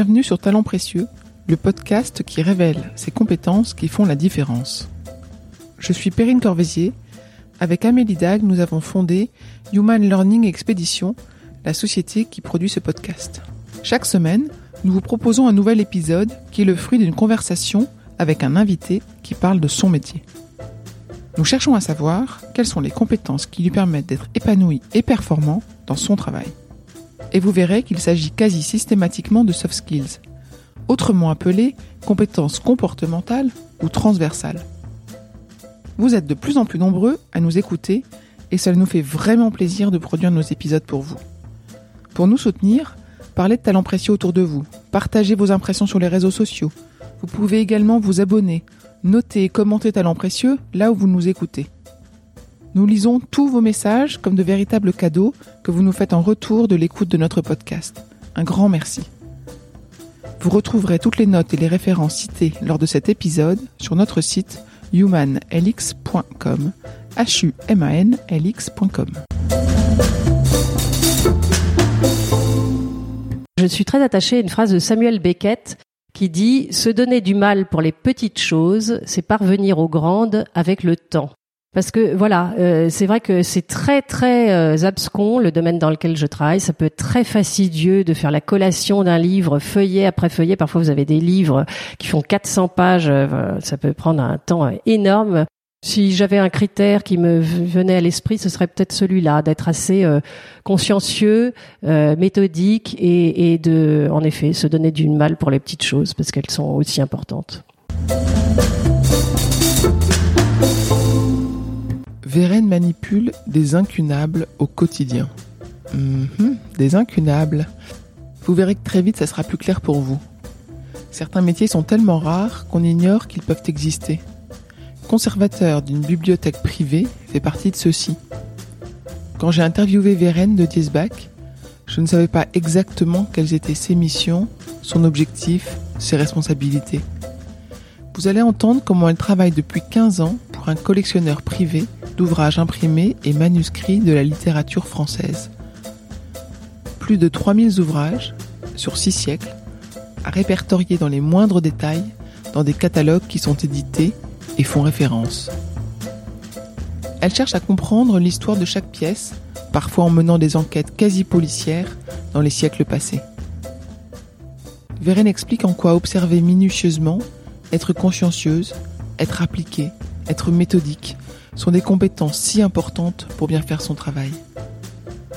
Bienvenue sur Talents Précieux, le podcast qui révèle ces compétences qui font la différence. Je suis Perrine Corvézier. Avec Amélie Dag, nous avons fondé Human Learning Expedition, la société qui produit ce podcast. Chaque semaine, nous vous proposons un nouvel épisode qui est le fruit d'une conversation avec un invité qui parle de son métier. Nous cherchons à savoir quelles sont les compétences qui lui permettent d'être épanoui et performant dans son travail. Et vous verrez qu'il s'agit quasi systématiquement de soft skills, autrement appelées compétences comportementales ou transversales. Vous êtes de plus en plus nombreux à nous écouter et cela nous fait vraiment plaisir de produire nos épisodes pour vous. Pour nous soutenir, parlez de talents précieux autour de vous, partagez vos impressions sur les réseaux sociaux. Vous pouvez également vous abonner, noter et commenter Talents précieux là où vous nous écoutez. Nous lisons tous vos messages comme de véritables cadeaux que vous nous faites en retour de l'écoute de notre podcast. Un grand merci. Vous retrouverez toutes les notes et les références citées lors de cet épisode sur notre site humanlx.com. h u m a n l. Je suis très attachée à une phrase de Samuel Beckett qui dit Se donner du mal pour les petites choses, c'est parvenir aux grandes avec le temps. Parce que voilà, euh, c'est vrai que c'est très très euh, abscon le domaine dans lequel je travaille. Ça peut être très fastidieux de faire la collation d'un livre feuillet après feuillet. Parfois, vous avez des livres qui font 400 pages. Euh, ça peut prendre un temps énorme. Si j'avais un critère qui me venait à l'esprit, ce serait peut-être celui-là, d'être assez consciencieux, méthodique et, et de, en effet, se donner du mal pour les petites choses parce qu'elles sont aussi importantes. Vérène manipule des incunables au quotidien. Mhm, des incunables. Vous verrez que très vite ça sera plus clair pour vous. Certains métiers sont tellement rares qu'on ignore qu'ils peuvent exister. Conservateur d'une bibliothèque privée fait partie de ceux-ci. Quand j'ai interviewé Vérène de Diesbach, je ne savais pas exactement quelles étaient ses missions, son objectif, ses responsabilités. Vous allez entendre comment elle travaille depuis 15 ans pour un collectionneur privé d'ouvrages imprimés et manuscrits de la littérature française. Plus de 3000 ouvrages, sur 6 siècles, à répertorier dans les moindres détails dans des catalogues qui sont édités et font référence. Elle cherche à comprendre l'histoire de chaque pièce, parfois en menant des enquêtes quasi policières dans les siècles passés. Vérène explique en quoi observer minutieusement, être consciencieuse, être appliquée, être méthodique, sont des compétences si importantes pour bien faire son travail.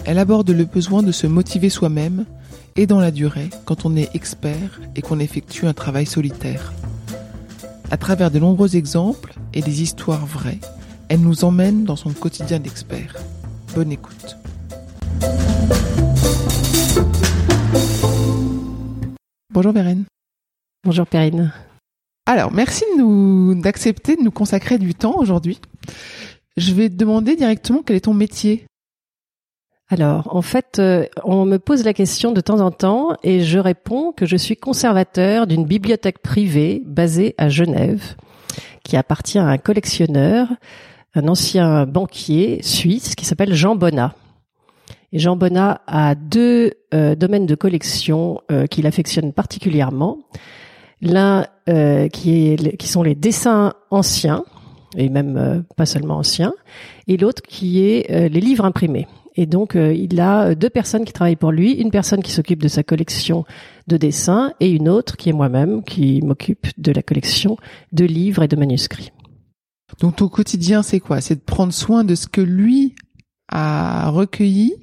Elle aborde le besoin de se motiver soi-même et dans la durée quand on est expert et qu'on effectue un travail solitaire. À travers de nombreux exemples et des histoires vraies, elle nous emmène dans son quotidien d'expert. Bonne écoute. Bonjour Vérène. Bonjour Perrine. Alors, merci de nous, d'accepter de nous consacrer du temps aujourd'hui. Je vais te demander directement quel est ton métier. Alors, en fait, euh, on me pose la question de temps en temps et je réponds que je suis conservateur d'une bibliothèque privée basée à Genève, qui appartient à un collectionneur, un ancien banquier suisse qui s'appelle Jean Bonnat. Et Jean Bonnat a deux euh, domaines de collection euh, qu'il affectionne particulièrement. L'un euh, qui, est, qui sont les dessins anciens, et même euh, pas seulement anciens, et l'autre qui est euh, les livres imprimés. Et donc, il a deux personnes qui travaillent pour lui, une personne qui s'occupe de sa collection de dessins et une autre qui est moi-même, qui m'occupe de la collection de livres et de manuscrits. Donc, ton quotidien, c'est quoi? C'est de prendre soin de ce que lui a recueilli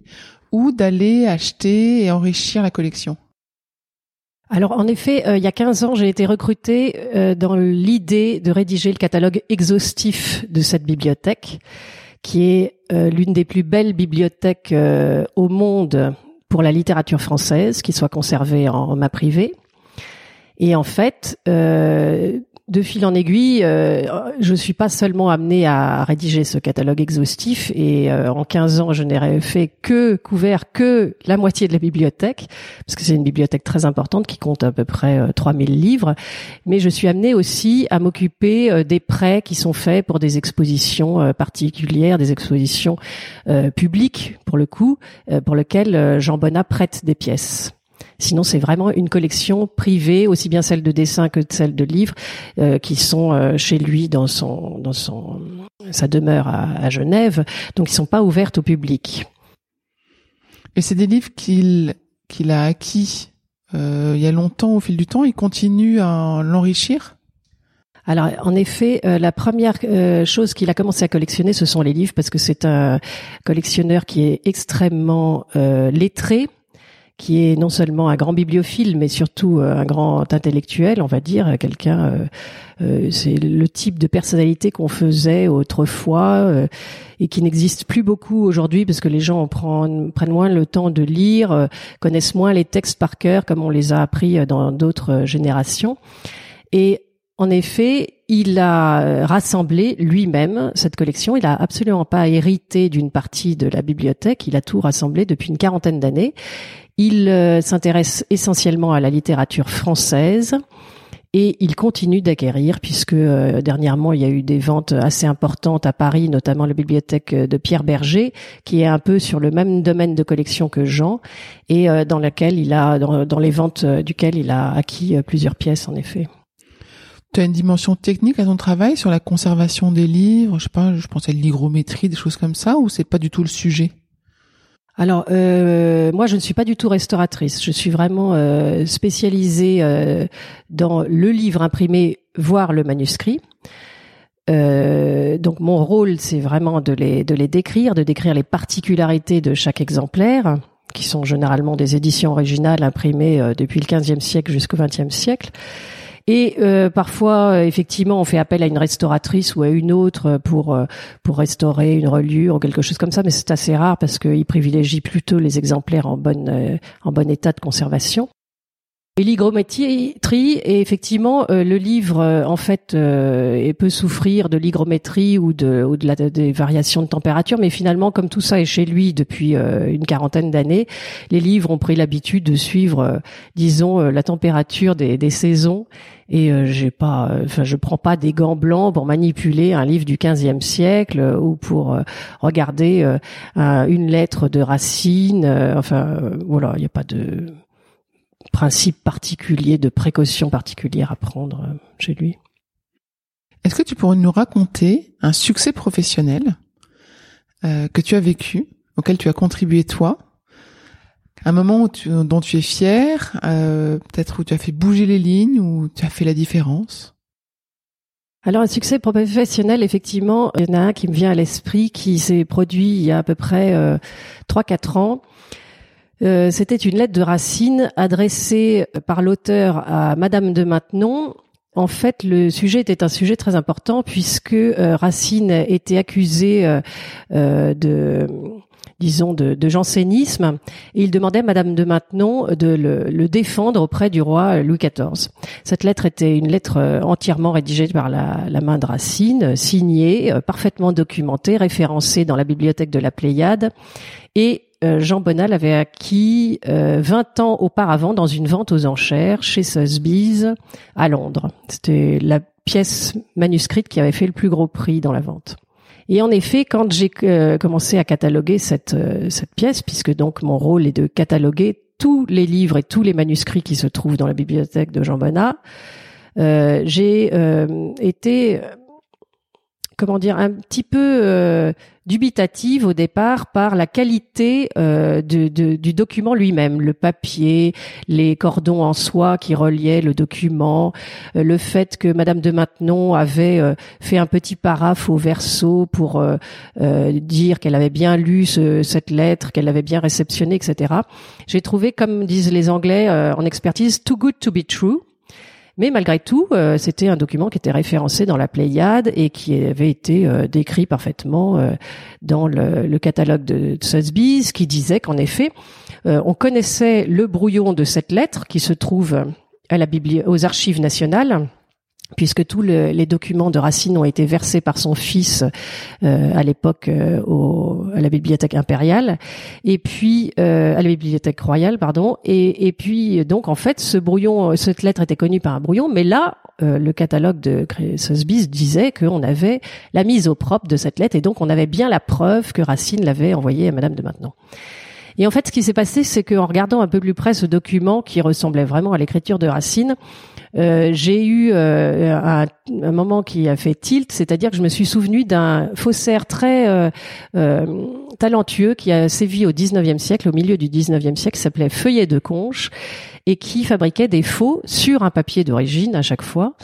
ou d'aller acheter et enrichir la collection? Alors en effet, euh, il y a 15 ans, j'ai été recrutée euh, dans l'idée de rédiger le catalogue exhaustif de cette bibliothèque, qui est euh, l'une des plus belles bibliothèques au monde pour la littérature française, qui soit conservée en, en main privée. Et en fait, de fil en aiguille, euh, je suis pas seulement amenée à rédiger ce catalogue exhaustif et euh, en 15 ans, je n'ai fait que couvert que la moitié de la bibliothèque parce que c'est une bibliothèque très importante qui compte à peu près 3000 euh, livres, mais je suis amenée aussi à m'occuper euh, des prêts qui sont faits pour des expositions particulières, des expositions publiques pour le coup, pour lesquelles Jean Bonnat prête des pièces. Sinon, c'est vraiment une collection privée, aussi bien celle de dessins que celle de livres, euh, qui sont euh, chez lui dans son dans son sa demeure à, Genève. Donc, ils sont pas ouvertes au public. Et c'est des livres qu'il qu'il a acquis euh, il y a longtemps au fil du temps. Il continue à l'enrichir? Alors, en effet, la première chose qu'il a commencé à collectionner, ce sont les livres, parce que c'est un collectionneur qui est extrêmement lettré qui est non seulement un grand bibliophile, mais surtout euh, un grand intellectuel, on va dire, quelqu'un. Euh, euh, c'est le type de personnalité qu'on faisait autrefois et qui n'existe plus beaucoup aujourd'hui parce que les gens prennent, prennent moins le temps de lire, connaissent moins les textes par cœur comme on les a appris dans d'autres générations. Et en effet, il a rassemblé lui-même cette collection. Il a absolument pas hérité d'une partie de la bibliothèque. Il a tout rassemblé depuis une quarantaine d'années. Il euh, s'intéresse essentiellement à la littérature française et il continue d'acquérir puisque euh, dernièrement il y a eu des ventes assez importantes à Paris, notamment la bibliothèque de Pierre Berger, qui est un peu sur le même domaine de collection que Jean et euh, dans laquelle il a dans, les ventes duquel il a acquis plusieurs pièces en effet. Tu as une dimension technique à ton travail sur la conservation des livres, je je pensais à l'hygrométrie, des choses comme ça, ou c'est pas du tout le sujet? Alors, euh, moi, je ne suis pas du tout restauratrice. Je suis vraiment euh, spécialisée euh, dans le livre imprimé, voire le manuscrit. donc, mon rôle, c'est vraiment de les, de les décrire, de décrire les particularités de chaque exemplaire, qui sont généralement des éditions originales imprimées depuis le XVe siècle jusqu'au XXe siècle. Et euh, parfois, euh, effectivement, on fait appel à une restauratrice ou à une autre pour euh, pour restaurer une reliure ou quelque chose comme ça, mais c'est assez rare parce qu'ils privilégient plutôt les exemplaires en bonne en bon état de conservation. L'hygrométrie et effectivement le livre en fait peut souffrir de l'hygrométrie ou de ou de la, des variations de température, mais finalement comme tout ça est chez lui depuis une quarantaine d'années, les livres ont pris l'habitude de suivre, disons, la température des, des saisons. Et euh, j'ai pas euh, enfin je prends pas des gants blancs pour manipuler un livre du 15e siècle euh, ou pour regarder une lettre de Racine enfin voilà il n'y a pas de principe particulier de précaution particulière à prendre chez lui. Est-ce que tu pourrais nous raconter un succès professionnel que tu as vécu, auquel tu as contribué toi, un moment dont tu es fier, euh, peut-être où tu as fait bouger les lignes, où tu as fait la différence? Alors un succès professionnel, effectivement, il y en a un qui me vient à l'esprit, qui s'est produit il y a à peu près euh, trois 3-4 ans. Euh, c'était une lettre de Racine adressée par l'auteur à Madame de Maintenon. En fait, le sujet était un sujet très important puisque Racine était accusé de disons, de, jansénisme, et il demandait à Madame de Maintenon de le, défendre auprès du roi Louis XIV. Cette lettre était une lettre euh, entièrement rédigée par la, main de Racine, signée, euh, parfaitement documentée, référencée dans la bibliothèque de la Pléiade, et euh, Jean Bonal avait acquis 20 ans auparavant dans une vente aux enchères chez Sotheby's à Londres. C'était la pièce manuscrite qui avait fait le plus gros prix dans la vente. Et en effet, quand j'ai euh, commencé à cataloguer cette, euh, cette pièce, puisque donc mon rôle est de cataloguer tous les livres et tous les manuscrits qui se trouvent dans la bibliothèque de Jean Bonnat, euh, j'ai été comment dire, un petit peu euh, dubitative au départ par la qualité euh, de, du document lui-même, le papier, les cordons en soie qui reliaient le document, euh, le fait que Madame de Maintenon avait fait un petit paraphe au verso pour dire qu'elle avait bien lu cette lettre, qu'elle l'avait bien réceptionnée, etc. J'ai trouvé, comme disent les Anglais en expertise, too good to be true. Mais malgré tout, euh, c'était un document qui était référencé dans la Pléiade et qui avait été euh, décrit parfaitement euh, dans le, catalogue de Sotheby's, qui disait qu'en effet, on connaissait le brouillon de cette lettre qui se trouve à la aux archives nationales puisque tous les documents de Racine ont été versés par son fils euh, à l'époque euh, à la bibliothèque impériale et puis euh, à la bibliothèque royale pardon et, et puis donc en fait ce brouillon cette lettre était connue par un brouillon mais là le catalogue de Sotheby's disait qu'on avait la mise au propre de cette lettre et donc on avait bien la preuve que Racine l'avait envoyée à Madame de Maintenon. Et en fait, ce qui s'est passé, c'est qu'en regardant un peu plus près ce document qui ressemblait vraiment à l'écriture de Racine, euh, j'ai eu euh, un, moment qui a fait tilt, c'est-à-dire que je me suis souvenu d'un faussaire très euh, euh talentueux qui a sévi au 19e siècle, au milieu du 19e siècle, s'appelait Feuillet de Conche, et qui fabriquait des faux sur un papier d'origine à chaque fois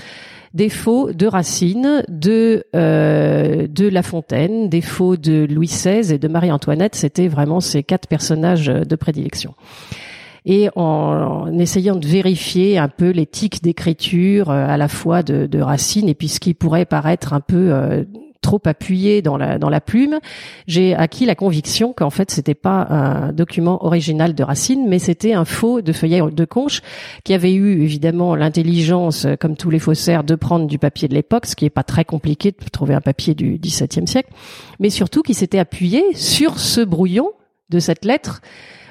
des faux de Racine, de euh, de La Fontaine, des faux de Louis XVI et de Marie-Antoinette. C'était vraiment ces quatre personnages de prédilection et en, essayant de vérifier un peu l'éthique d'écriture euh, à la fois de, de, Racine et puis ce qui pourrait paraître un peu euh, trop appuyé dans la dans la plume, j'ai acquis la conviction qu'en fait c'était pas un document original de Racine, mais c'était un faux de feuillet de Conche qui avait eu évidemment l'intelligence, comme tous les faussaires, de prendre du papier de l'époque, ce qui est pas très compliqué de trouver un papier du XVIIe siècle, mais surtout qui s'était appuyé sur ce brouillon de cette lettre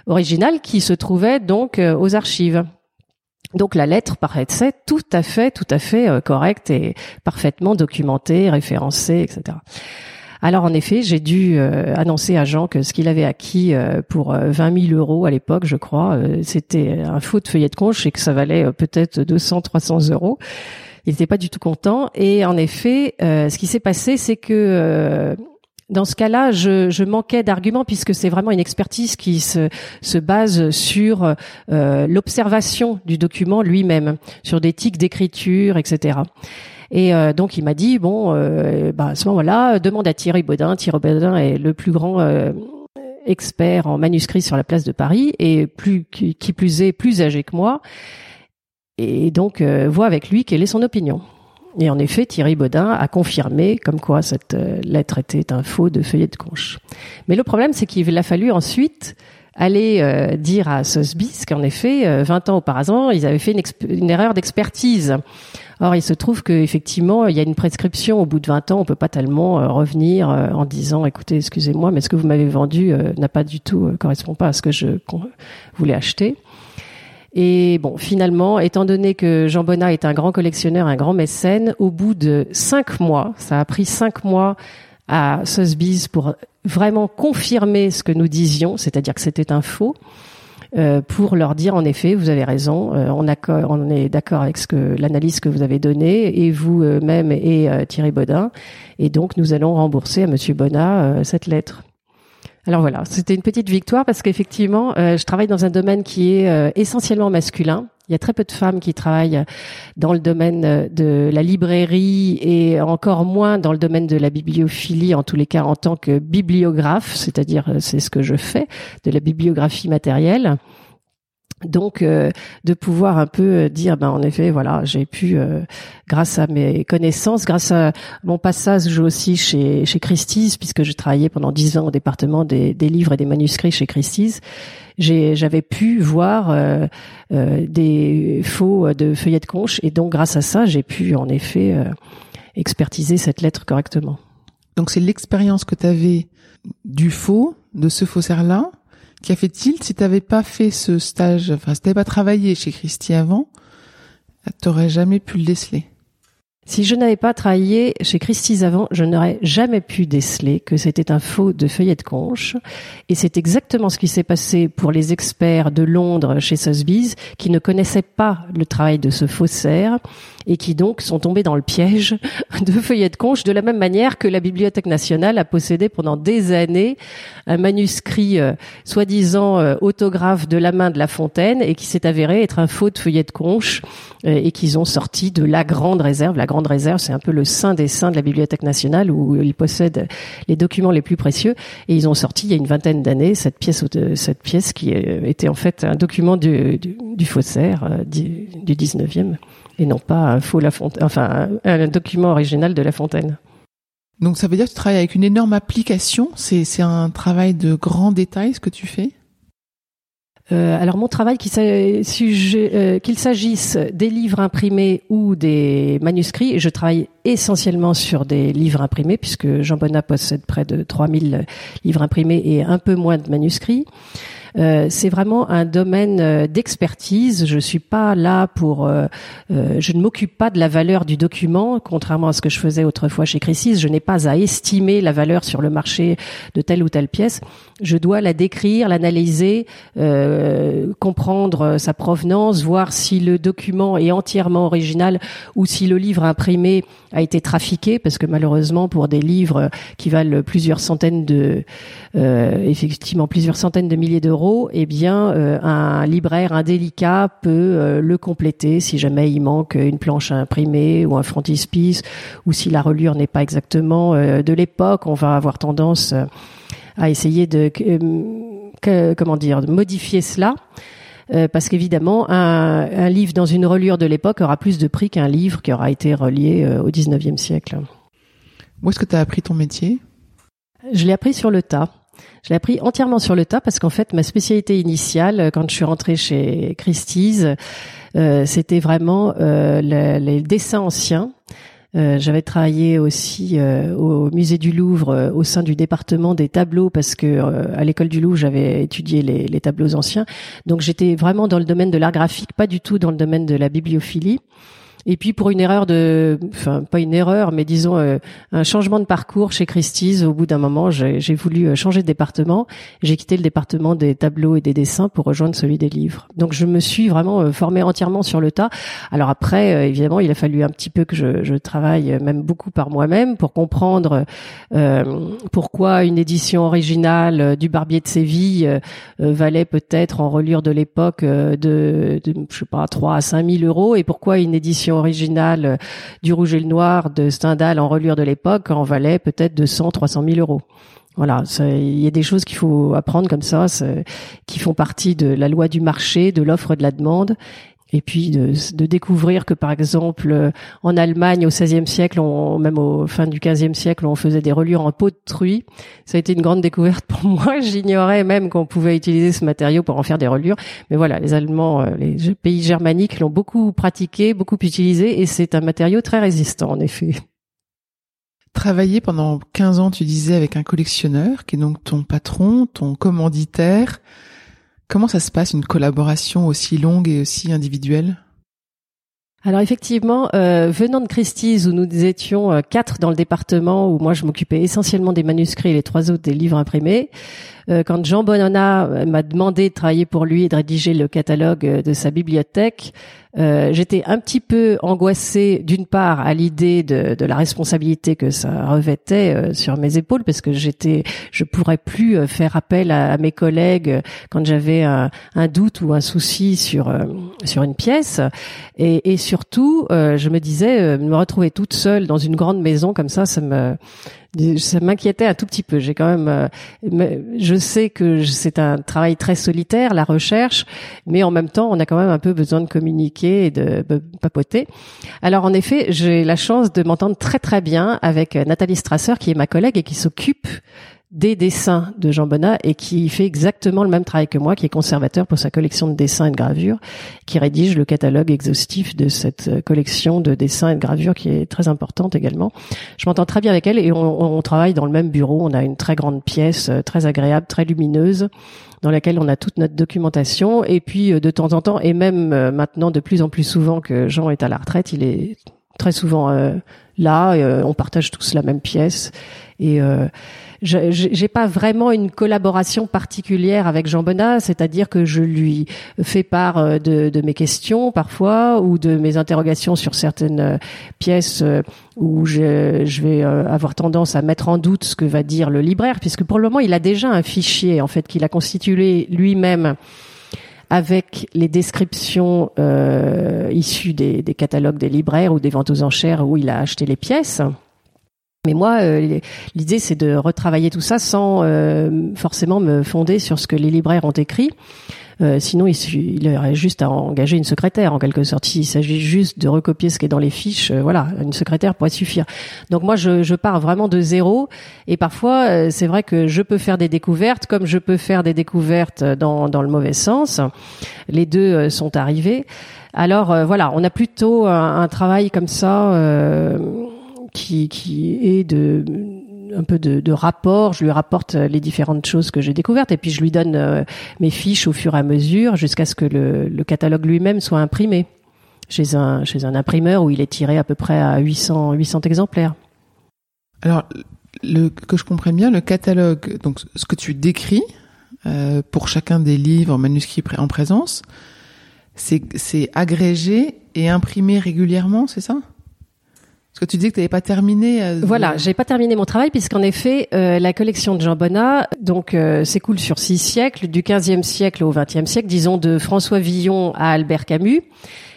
originale qui se trouvait donc euh, aux archives. Donc la lettre paraissait tout à fait, tout à fait euh, correcte et parfaitement documentée, référencée, etc. Alors en effet, j'ai dû euh, annoncer à Jean que ce qu'il avait acquis pour 20 000 euros à l'époque, je crois, c'était un faux de feuillet de conche et que ça valait peut-être 200, 300 euros. Il n'était pas du tout content. Et en effet, ce qui s'est passé, c'est que dans ce cas-là, je, je manquais d'arguments puisque c'est vraiment une expertise qui se, se base sur euh, l'observation du document lui-même, sur des tics d'écriture, etc. Et euh, donc il m'a dit bon, euh, bah, à ce moment-là, demande à Thierry Baudin. Thierry Baudin est le plus grand euh, expert en manuscrits sur la place de Paris et plus qui, plus est plus âgé que moi. Et donc vois avec lui quelle est son opinion. Et en effet, Thierry Baudin a confirmé comme quoi cette euh, lettre était un faux de feuillet de conche. Mais le problème, c'est qu'il a fallu ensuite aller euh, dire à Sotheby's qu'en effet, 20 euh, ans auparavant, ils avaient fait une, erreur d'expertise. Or, il se trouve qu'effectivement, il y a une prescription. Au bout de 20 ans, on peut pas tellement revenir en disant, écoutez, excusez-moi, mais ce que vous m'avez vendu n'a pas du tout correspond pas à ce que je voulais acheter. Et bon, finalement, étant donné que Jean Bonnat est un grand collectionneur, un grand mécène, au bout de cinq mois, ça a pris cinq mois à Sotheby's pour vraiment confirmer ce que nous disions, c'est-à-dire que c'était un faux, euh, pour leur dire en effet, vous avez raison, euh, on, est d'accord avec ce que l'analyse que vous avez donnée, et vous-même et euh, Thierry Baudin, et donc nous allons rembourser à Monsieur Bonnat cette lettre. Alors voilà, c'était une petite victoire parce qu'effectivement, euh, je travaille dans un domaine qui est euh, essentiellement masculin. Il y a très peu de femmes qui travaillent dans le domaine euh, de la librairie et encore moins dans le domaine de la bibliophilie, en tous les cas en tant que bibliographe, c'est-à-dire c'est ce que je fais, de la bibliographie matérielle. Donc, euh, de pouvoir un peu euh, dire, ben en effet, voilà, j'ai pu, euh, grâce à mes connaissances, grâce à mon passage aussi chez chez Christie's, puisque je travaillais pendant dix ans au département des, des livres et des manuscrits chez Christie's, j'avais pu voir des faux de feuillets de conche, et donc grâce à ça, j'ai pu en effet expertiser cette lettre correctement. Donc c'est l'expérience que tu avais du faux, de ce faussaire-là, Qu'a fait-il si t'avais pas fait ce stage, enfin si t'avais pas travaillé chez Christie avant, t'aurais jamais pu le déceler si je n'avais pas travaillé chez Christie's avant, je n'aurais jamais pu déceler que c'était un faux de feuillet de conche. Et c'est exactement ce qui s'est passé pour les experts de Londres chez Sotheby's, qui ne connaissaient pas le travail de ce faussaire et qui donc sont tombés dans le piège de feuillet de conche de la même manière que la Bibliothèque nationale a possédé pendant des années un manuscrit euh, soi-disant euh, autographe de la main de La Fontaine et qui s'est avéré être un faux de feuillet de conche euh, et qu'ils ont sorti de la grande réserve. La grande réserve, c'est un peu le sein des saints de la Bibliothèque nationale où ils possèdent les documents les plus précieux et ils ont sorti il y a une vingtaine d'années cette pièce cette pièce qui était en fait un document du, du, faussaire du, du 19e et non pas un faux La Fontaine, enfin un, document original de La Fontaine. Donc ça veut dire que tu travailles avec une énorme application. C'est un travail de grand détail ce que tu fais? Euh, alors mon travail, euh, qu'il s'agisse des livres imprimés ou des manuscrits, je travaille essentiellement sur des livres imprimés puisque Jean Bonnat possède près de 3000 livres imprimés et un peu moins de manuscrits. Euh, c'est vraiment un domaine euh, d'expertise. Je suis pas là pour, euh, je ne m'occupe pas de la valeur du document, contrairement à ce que je faisais autrefois chez Crisis. Je n'ai pas à estimer la valeur sur le marché de telle ou telle pièce. Je dois la décrire, l'analyser, comprendre sa provenance, voir si le document est entièrement original ou si le livre imprimé a été trafiqué, parce que malheureusement pour des livres qui valent plusieurs centaines de, effectivement plusieurs centaines de milliers d'euros eh bien, euh, un libraire indélicat peut euh, le compléter si jamais il manque une planche à imprimer ou un frontispice, ou si la relure n'est pas exactement euh, de l'époque, on va avoir tendance à essayer de comment dire, de modifier cela. parce qu'évidemment, un, livre dans une relure de l'époque aura plus de prix qu'un livre qui aura été relié au 19e siècle. Où est-ce que tu as appris ton métier? Je l'ai appris sur le tas. Je l'ai appris entièrement sur le tas parce qu'en fait, ma spécialité initiale, euh, quand je suis rentrée chez Christie's, euh, c'était vraiment euh, les dessins anciens. J'avais travaillé aussi au musée du Louvre au sein du département des tableaux parce que à l'école du Louvre j'avais étudié les, les, tableaux anciens. Donc j'étais vraiment dans le domaine de l'art graphique, pas du tout dans le domaine de la bibliophilie. Et puis pour une erreur de, enfin pas une erreur, mais disons euh, un changement de parcours chez Christie's, au bout d'un moment, j'ai voulu euh, changer de département. J'ai quitté le département des tableaux et des dessins pour rejoindre celui des livres. Donc je me suis vraiment euh, formée entièrement sur le tas. Alors après, évidemment, il a fallu un petit peu que je, je travaille même beaucoup par moi-même pour comprendre euh, pourquoi une édition originale du Barbier de Séville valait peut-être en reliure de l'époque de, de, je sais pas, 3 à 5 000 euros et pourquoi une édition originale euh, du Rouge et le Noir de Stendhal en reliure de l'époque en valait peut-être 200, 300 000 euros. Voilà, il y a des choses qu'il faut apprendre comme ça, qui font partie de la loi du marché, de l'offre de la demande, et puis de, découvrir que par exemple euh, en Allemagne au XVIe siècle, même au fin du XVe siècle, on faisait des reliures en peau de truie. Ça a été une grande découverte pour moi. J'ignorais même qu'on pouvait utiliser ce matériau pour en faire des reliures. Mais voilà, les Allemands, euh, les pays germaniques l'ont beaucoup pratiqué, beaucoup utilisé, et c'est un matériau très résistant en effet. Travailler pendant 15 ans, tu disais, avec un collectionneur qui est donc ton patron, ton commanditaire. Comment ça se passe une collaboration aussi longue et aussi individuelle? Alors effectivement, euh, venant de Christie's où nous étions euh, quatre dans le département où moi je m'occupais essentiellement des manuscrits et les trois autres des livres imprimés, quand Jean Bononna m'a demandé de travailler pour lui et de rédiger le catalogue de sa bibliothèque, euh, j'étais un petit peu angoissée d'une part à l'idée de, de, la responsabilité que ça revêtait euh, sur mes épaules parce que j'étais, je pourrais plus euh, faire appel à, mes collègues quand j'avais un, un, doute ou un souci sur sur une pièce. Et, et surtout je me disais me retrouver toute seule dans une grande maison comme ça, ça me ça m'inquiétait un tout petit peu. J'ai quand même, euh, je sais que c'est un travail très solitaire, la recherche, mais en même temps, on a quand même un peu besoin de communiquer et de papoter. Alors en effet, j'ai la chance de m'entendre très très bien avec Nathalie Strasser, qui est ma collègue et qui s'occupe des dessins de Jean Bonnat et qui fait exactement le même travail que moi, qui est conservateur pour sa collection de dessins et de gravures, qui rédige le catalogue exhaustif de cette euh, collection de dessins et de gravures qui est très importante également. Je m'entends très bien avec elle et on, on, travaille dans le même bureau. On a une très grande pièce, euh, très agréable, très lumineuse, dans laquelle on a toute notre documentation. Et puis euh, de temps en temps, et même maintenant de plus en plus souvent que Jean est à la retraite, il est très souvent là. on partage tous la même pièce et j'ai pas vraiment une collaboration particulière avec Jean Bonnat, c'est-à-dire que je lui fais part euh, de, de, mes questions parfois ou de mes interrogations sur certaines euh, pièces euh, où je, je, vais avoir tendance à mettre en doute ce que va dire le libraire, puisque pour le moment il a déjà un fichier en fait qu'il a constitué lui-même avec les descriptions euh, issues des, des, catalogues des libraires ou des ventes aux enchères où il a acheté les pièces. Mais moi, euh, l'idée, c'est de retravailler tout ça sans euh, forcément me fonder sur ce que les libraires ont écrit. Euh, sinon, il, il aurait juste à engager une secrétaire, en quelque sorte. S'il s'agit juste de recopier ce qui est dans les fiches, voilà, une secrétaire pourrait suffire. Donc moi, je, je pars vraiment de zéro. Et parfois, c'est vrai que je peux faire des découvertes, comme je peux faire des découvertes dans, dans le mauvais sens. Les deux sont arrivés. Alors voilà, on a plutôt un, un travail comme ça qui, est un peu de, rapport. Je lui rapporte les différentes choses que j'ai découvertes et puis je lui donne mes fiches au fur et à mesure jusqu'à ce que le, catalogue lui-même soit imprimé chez un chez un imprimeur où il est tiré à peu près à 800 800 exemplaires. Alors que je comprenne bien, le catalogue, donc ce que tu décris euh, pour chacun des livres manuscrits en présence, c'est agrégé et imprimé régulièrement, c'est ça? Parce que tu disais que tu n'avais pas terminé. Euh, voilà, j'ai pas terminé mon travail puisqu'en effet, euh, la collection de Jean Bonnat donc euh, s'écoule sur six siècles, du XVe siècle au XXe siècle, disons de François Villon à Albert Camus.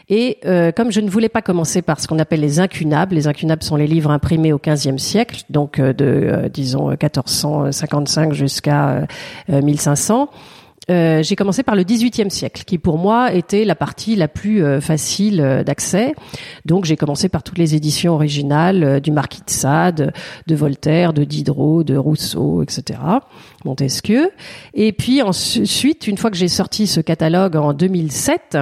Et euh, comme je ne voulais pas commencer par ce qu'on appelle les incunables, les incunables sont les livres imprimés au XVe siècle, donc euh, de disons 1455 jusqu'à 1500. Euh, j'ai commencé par le XVIIIe siècle, qui pour moi était la partie la plus facile d'accès. Donc j'ai commencé par toutes les éditions originales du Marquis de Sade, de Voltaire, de Diderot, de Rousseau, etc. Montesquieu. Et puis ensuite, une fois que j'ai sorti ce catalogue en 2007,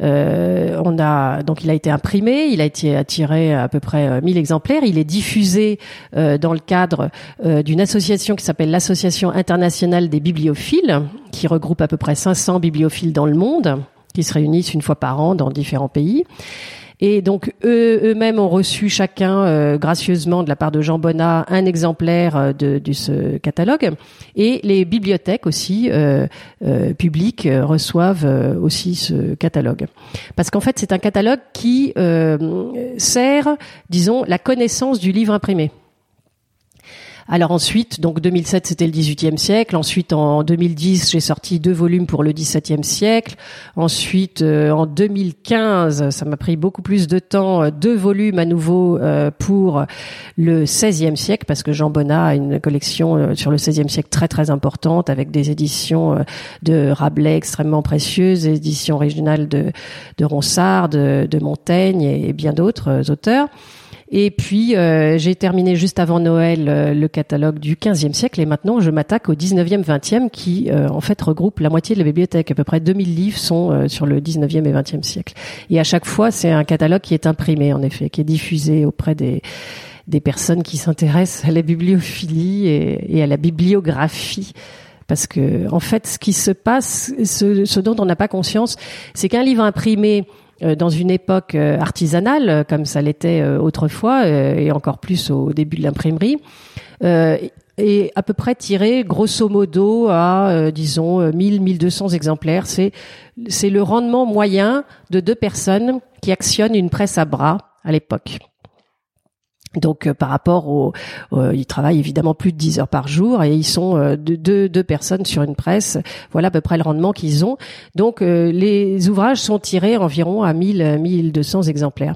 euh, a donc il a été imprimé, il a été attiré à peu près 1000 euh, exemplaires. Il est diffusé euh, dans le cadre d'une association qui s'appelle l'Association internationale des bibliophiles, qui regroupe à peu près 500 bibliophiles dans le monde, qui se réunissent une fois par an dans différents pays. Et donc eux, eux-mêmes ont reçu chacun euh, gracieusement de la part de Jean Bonnat un exemplaire euh, de, ce catalogue. Et les bibliothèques aussi euh publiques reçoivent aussi ce catalogue. Parce qu'en fait c'est un catalogue qui sert, disons, la connaissance du livre imprimé. Alors ensuite, donc 2007 c'était le 18e siècle. Ensuite en 2010 j'ai sorti deux volumes pour le 17e siècle. Ensuite euh, en 2015 ça m'a pris beaucoup plus de temps, euh, deux volumes à nouveau euh, pour le 16e siècle parce que Jean Bonnat a une collection sur le 16e siècle très très importante avec des éditions de Rabelais extrêmement précieuses, éditions originales de, de Ronsard, de, de Montaigne et bien d'autres auteurs. Et puis euh, j'ai terminé juste avant Noël euh, le catalogue du 15e siècle et maintenant je m'attaque au 19e, 20e qui euh, en fait regroupe la moitié de la bibliothèque. À peu près 2000 livres sont sur le 19e et 20e siècle. Et à chaque fois, c'est un catalogue qui est imprimé en effet, qui est diffusé auprès des des personnes qui s'intéressent à la bibliophilie et, et à la bibliographie parce que en fait ce qui se passe ce, ce dont on n'a pas conscience c'est qu'un livre imprimé euh, dans une époque euh, artisanale euh, comme ça l'était autrefois et encore plus au début de l'imprimerie et à peu près tiré grosso modo à disons 1000 1200 exemplaires. C'est c'est le rendement moyen de deux personnes qui actionnent une presse à bras à l'époque donc euh, par rapport au, ils travaillent évidemment plus de 10 heures par jour et ils sont euh, deux, personnes sur une presse. Voilà à peu près le rendement qu'ils ont. Donc euh, les ouvrages sont tirés environ à 1000 1200 exemplaires.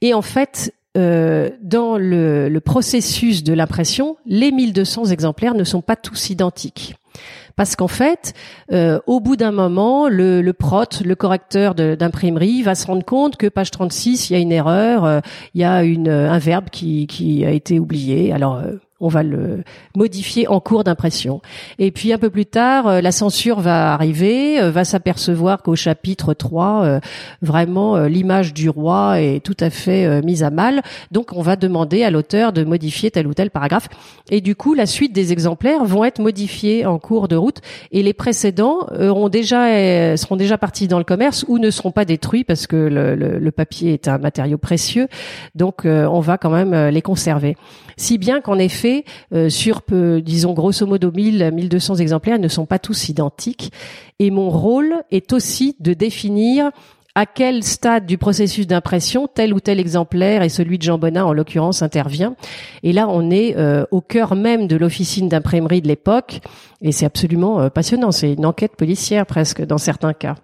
Et en fait, dans le, le processus de l'impression, les 1200 exemplaires ne sont pas tous identiques parce qu'en fait, euh, au bout d'un moment, le, le prot, le correcteur d'imprimerie, va se rendre compte que page 36, il y a une erreur, euh, il y a une, un verbe qui, a été oublié. Alors euh, on va le modifier en cours d'impression. Et puis un peu plus tard, euh, la censure va arriver, euh, va s'apercevoir qu'au chapitre 3, euh, vraiment l'image du roi est tout à fait mise à mal. Donc on va demander à l'auteur de modifier tel ou tel paragraphe. Et du coup, la suite des exemplaires vont être modifiés en cours de route et les précédents auront déjà seront déjà partis dans le commerce ou ne seront pas détruits parce que le, le papier est un matériau précieux. Donc on va quand même les conserver. Si bien qu'en effet euh, sur, disons, grosso modo 1000, 1200 exemplaires ne sont pas tous identiques. Et mon rôle est aussi de définir à quel stade du processus d'impression tel ou tel exemplaire et celui de Jean Bonin en l'occurrence intervient. Et là, on est euh, au cœur même de l'officine d'imprimerie de l'époque et c'est absolument euh, passionnant. C'est une enquête policière presque dans certains cas.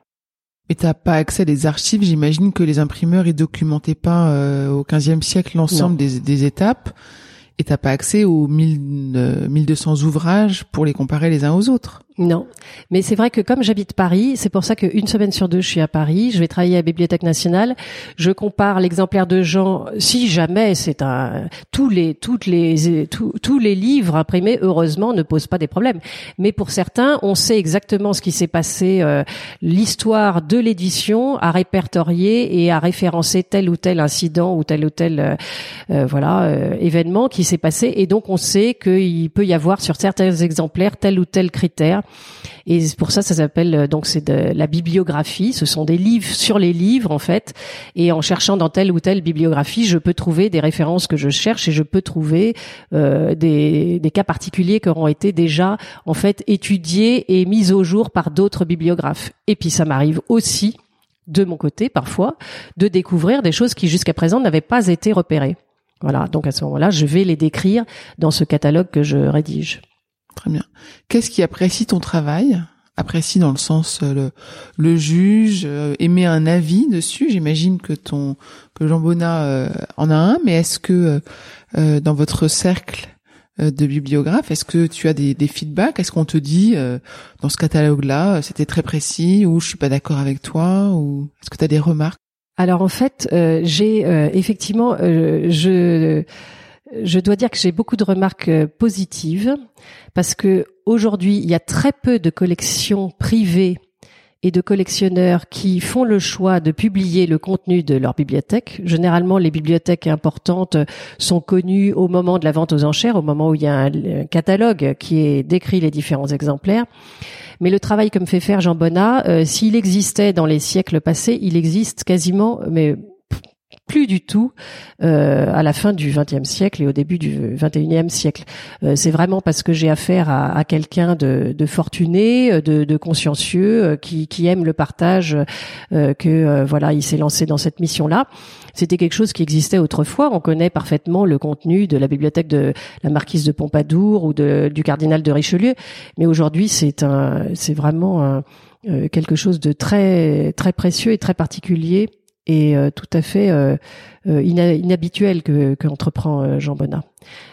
Mais t'as pas accès à des archives? J'imagine que les imprimeurs ils documentaient pas au XVe siècle l'ensemble des, des, étapes et t'as pas accès aux 1000, 1200 euh, ouvrages pour les comparer les uns aux autres. Non, mais c'est vrai que comme j'habite Paris, c'est pour ça qu'une semaine sur deux, je suis à Paris. Je vais travailler à la Bibliothèque nationale. Je compare l'exemplaire de Jean. Si jamais c'est un tous les toutes les tous, les livres imprimés, heureusement, ne posent pas des problèmes. Mais pour certains, on sait exactement ce qui s'est passé, euh, l'histoire de l'édition à répertorier et à référencer tel ou tel incident ou tel ou tel euh, euh, voilà événement qui s'est passé. Et donc on sait qu'il peut y avoir sur certains exemplaires tel ou tel critère et pour ça, ça s'appelle euh, donc c'est de la bibliographie. Ce sont des livres sur les livres en fait. Et en cherchant dans telle ou telle bibliographie, je peux trouver des références que je cherche et je peux trouver euh, des, des cas particuliers qui auront été déjà en fait étudiés et mis au jour par d'autres bibliographes. Et puis ça m'arrive aussi de mon côté parfois de découvrir des choses qui jusqu'à présent n'avaient pas été repérées. Voilà, donc à ce moment-là, je vais les décrire dans ce catalogue que je rédige. Très bien. Qu'est-ce qui apprécie ton travail? Apprécie dans le sens euh, le, le juge, euh, émet un avis dessus? J'imagine que ton que Jean Bonnat euh, en a un, mais est-ce que dans votre cercle de bibliographes, est-ce que tu as des, des feedbacks? Est-ce qu'on te dit dans ce catalogue-là, c'était très précis, ou je suis pas d'accord avec toi, ou est-ce que tu as des remarques? Alors en fait, j'ai effectivement, je je dois dire que j'ai beaucoup de remarques euh, positives parce que aujourd'hui, il y a très peu de collections privées et de collectionneurs qui font le choix de publier le contenu de leur bibliothèque. Généralement, les bibliothèques importantes sont connues au moment de la vente aux enchères, au moment où il y a un catalogue qui décrit les différents exemplaires. Mais le travail que me fait faire Jean Bonnat, euh, s'il existait dans les siècles passés, il existe quasiment, mais plus du tout euh, à la fin du XXe siècle et au début du XXIe siècle. Euh, c'est vraiment parce que j'ai affaire à, à quelqu'un de, de, fortuné, de, de consciencieux, euh, qui, qui, aime le partage, euh, que euh, voilà, il s'est lancé dans cette mission-là. C'était quelque chose qui existait autrefois. On connaît parfaitement le contenu de la bibliothèque de la marquise de Pompadour ou de, du cardinal de Richelieu, mais aujourd'hui c'est un, c'est vraiment un, quelque chose de très très précieux et très particulier et euh, tout à fait euh, euh inhabituel que qu'entreprend euh, Jean Bonnat.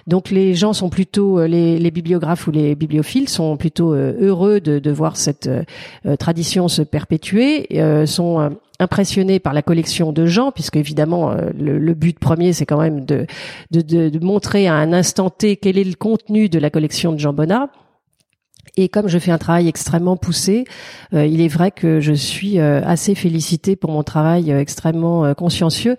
Donc les gens sont plutôt les, les bibliographes ou les bibliophiles sont plutôt heureux de, de, voir cette tradition se perpétuer, sont impressionnés par la collection de Jean, puisque évidemment le, le but premier c'est quand même de, de, de, montrer à un instant T quel est le contenu de la collection de Jean Bonnat. Et comme je fais un travail extrêmement poussé, euh, il est vrai que je suis euh, assez félicitée pour mon travail euh, extrêmement consciencieux.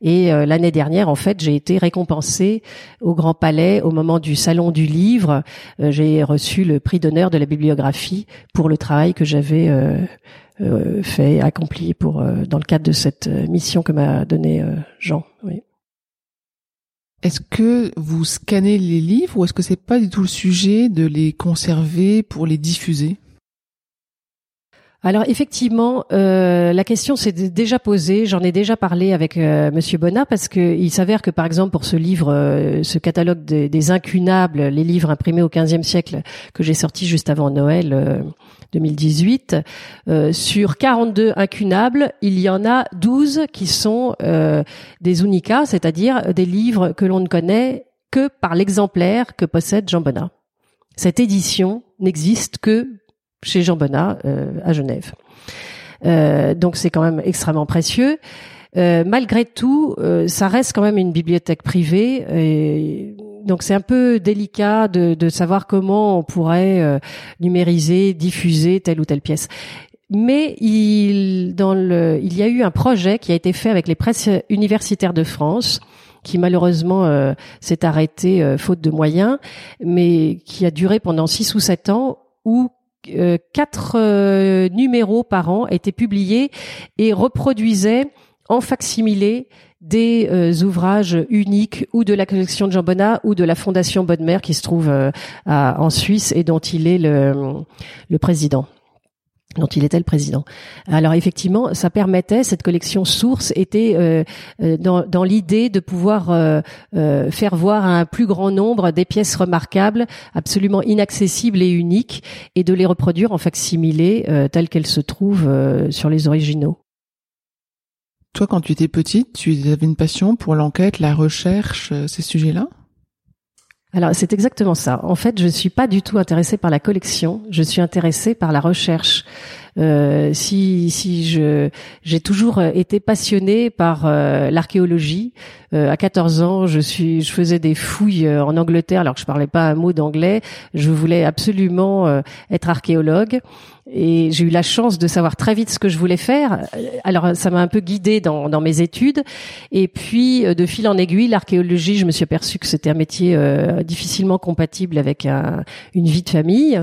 Et l'année dernière, en fait, j'ai été récompensée au Grand Palais au moment du Salon du Livre. j'ai reçu le prix d'honneur de la bibliographie pour le travail que j'avais fait, accompli dans le cadre de cette mission que m'a donnée Jean. Est-ce que vous scannez les livres ou est-ce que c'est pas du tout le sujet de les conserver pour les diffuser? Alors effectivement, euh, la question s'est déjà posée. J'en ai déjà parlé avec euh, Monsieur Bonnat parce que il s'avère que par exemple pour ce livre, euh, ce catalogue des, des, incunables, les livres imprimés au XVe siècle que j'ai sorti juste avant Noël 2018, sur 42 incunables, il y en a 12 qui sont des unicas, c'est-à-dire des livres que l'on ne connaît que par l'exemplaire que possède Jean Bonnat. Cette édition n'existe que chez Jean Bonnat euh, à Genève. Euh, donc c'est quand même extrêmement précieux. Euh, malgré tout, ça reste quand même une bibliothèque privée. Donc c'est un peu délicat de, de, savoir comment on pourrait numériser, diffuser telle ou telle pièce. Mais il, dans le, il y a eu un projet qui a été fait avec les presses universitaires de France, qui malheureusement s'est arrêté faute de moyens, mais qui a duré pendant six ou sept ans, où euh, quatre euh, numéros par an étaient publiés et reproduisaient en facsimilé des euh, ouvrages uniques ou de la collection de Jean Bonnat ou de la Fondation Bonne qui se trouve en Suisse et dont il est le président dont il était le président. Alors effectivement, ça permettait cette collection source était euh, euh, dans, dans l'idée de pouvoir euh, faire voir à un plus grand nombre des pièces remarquables, absolument inaccessibles et uniques, et de les reproduire en facsimilé telles qu'elles se trouvent sur les originaux. Toi, quand tu étais petite, tu avais une passion pour l'enquête, la recherche, ces sujets-là? Alors c'est exactement ça. En fait, je suis pas du tout intéressée par la collection. Je suis intéressée par la recherche. Euh, si si je j'ai toujours été passionnée par euh, l'archéologie. Euh, à 14 ans, je suis je faisais des fouilles euh, en Angleterre alors que je parlais pas un mot d'anglais. Je voulais absolument euh, être archéologue et j'ai eu la chance de savoir très vite ce que je voulais faire. Alors ça m'a un peu guidée dans, dans mes études et puis de fil en aiguille, l'archéologie, je me suis aperçue que c'était un métier difficilement compatible avec un, une vie de famille.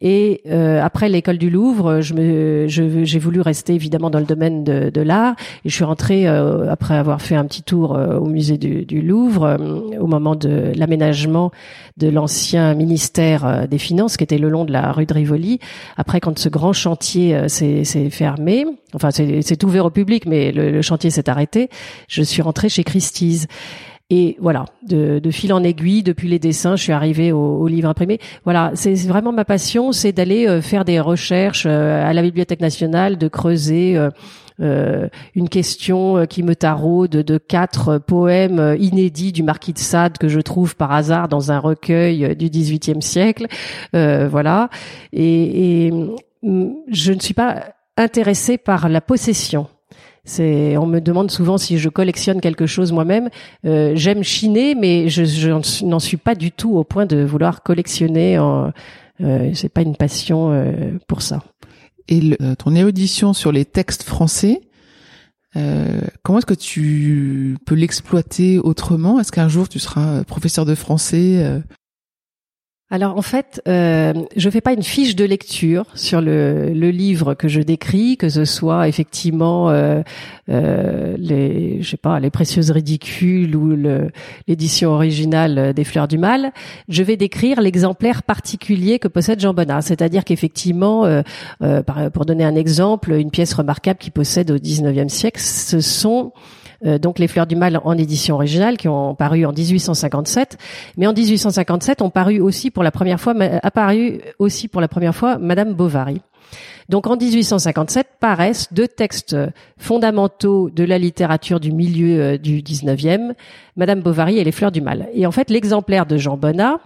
Et euh, après l'école du Louvre, je me, j'ai voulu rester évidemment dans le domaine de, de l'art. Et je suis rentrée euh, après avoir fait un petit tour euh, au musée du, du Louvre euh, au moment de l'aménagement de l'ancien ministère des Finances, qui était le long de la rue de Rivoli. Après, quand ce grand chantier s'est fermé, enfin c'est ouvert au public, mais le, le chantier s'est arrêté, je suis rentrée chez Christie's. Et voilà, de, de, fil en aiguille, depuis les dessins, je suis arrivée au, au livre imprimé. Voilà, c'est vraiment ma passion, c'est d'aller euh, faire des recherches euh, à la Bibliothèque nationale, de creuser. Euh, une question qui me taraude de quatre poèmes inédits du marquis de Sade que je trouve par hasard dans un recueil du XVIIIe siècle, voilà. Et, et mm, je ne suis pas intéressée par la possession. C'est, on me demande souvent si je collectionne quelque chose moi-même. Euh, j'aime chiner, mais je, je n'en suis pas du tout au point de vouloir collectionner. En, euh, c'est pas une passion euh, pour ça. Et euh, ton érudition sur les textes français, euh, comment est-ce que tu peux l'exploiter autrement? Est-ce qu'un jour tu seras professeur de français alors en fait, euh, je fais pas une fiche de lecture sur le, livre que je décris, que ce soit effectivement euh, euh, les, je sais pas, les précieuses ridicules ou l'édition originale des Fleurs du Mal. Je vais décrire l'exemplaire particulier que possède Jean Bonnat, c'est-à-dire qu'effectivement, euh, euh, pour donner un exemple, une pièce remarquable qu'il possède au XIXe siècle, ce sont euh, donc les Fleurs du Mal en édition originale qui ont paru en 1857. Mais en 1857 ont paru aussi pour la première fois, apparu aussi pour la première fois Madame Bovary. Donc en 1857 paraissent deux textes fondamentaux de la littérature du milieu euh, du 19e, Madame Bovary et les Fleurs du Mal. Et en fait l'exemplaire de Jean Bonnat,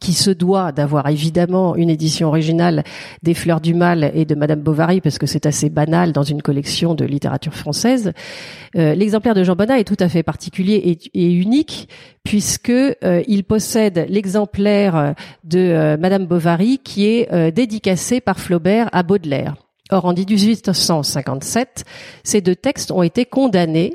qui se doit d'avoir évidemment une édition originale des Fleurs du Mal et de Madame Bovary parce que c'est assez banal dans une collection de littérature française. Euh, l'exemplaire de Jean Bonnat est tout à fait particulier et, unique puisque euh, il possède l'exemplaire de euh, Madame Bovary qui est dédicacé par Flaubert à Baudelaire. Or, en 1857, ces deux textes ont été condamnés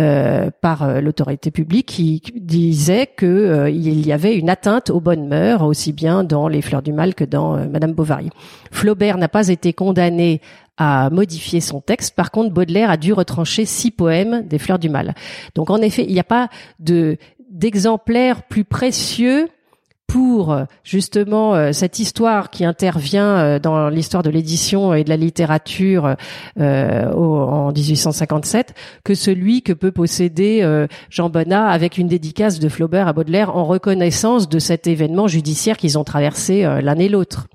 euh, par euh, l'autorité publique qui disait que euh, il y avait une atteinte aux bonnes mœurs aussi bien dans les Fleurs du Mal que dans Madame Bovary. Flaubert n'a pas été condamné à modifier son texte. Par contre, Baudelaire a dû retrancher six poèmes des Fleurs du Mal. Donc, en effet, il n'y a pas de d'exemplaires plus précieux pour justement euh, cette histoire qui intervient euh, dans l'histoire de l'édition et de la littérature euh, en 1857 que celui que peut posséder Jean Bonnat avec une dédicace de Flaubert à Baudelaire en reconnaissance de cet événement judiciaire qu'ils ont traversé l'un et l'autre.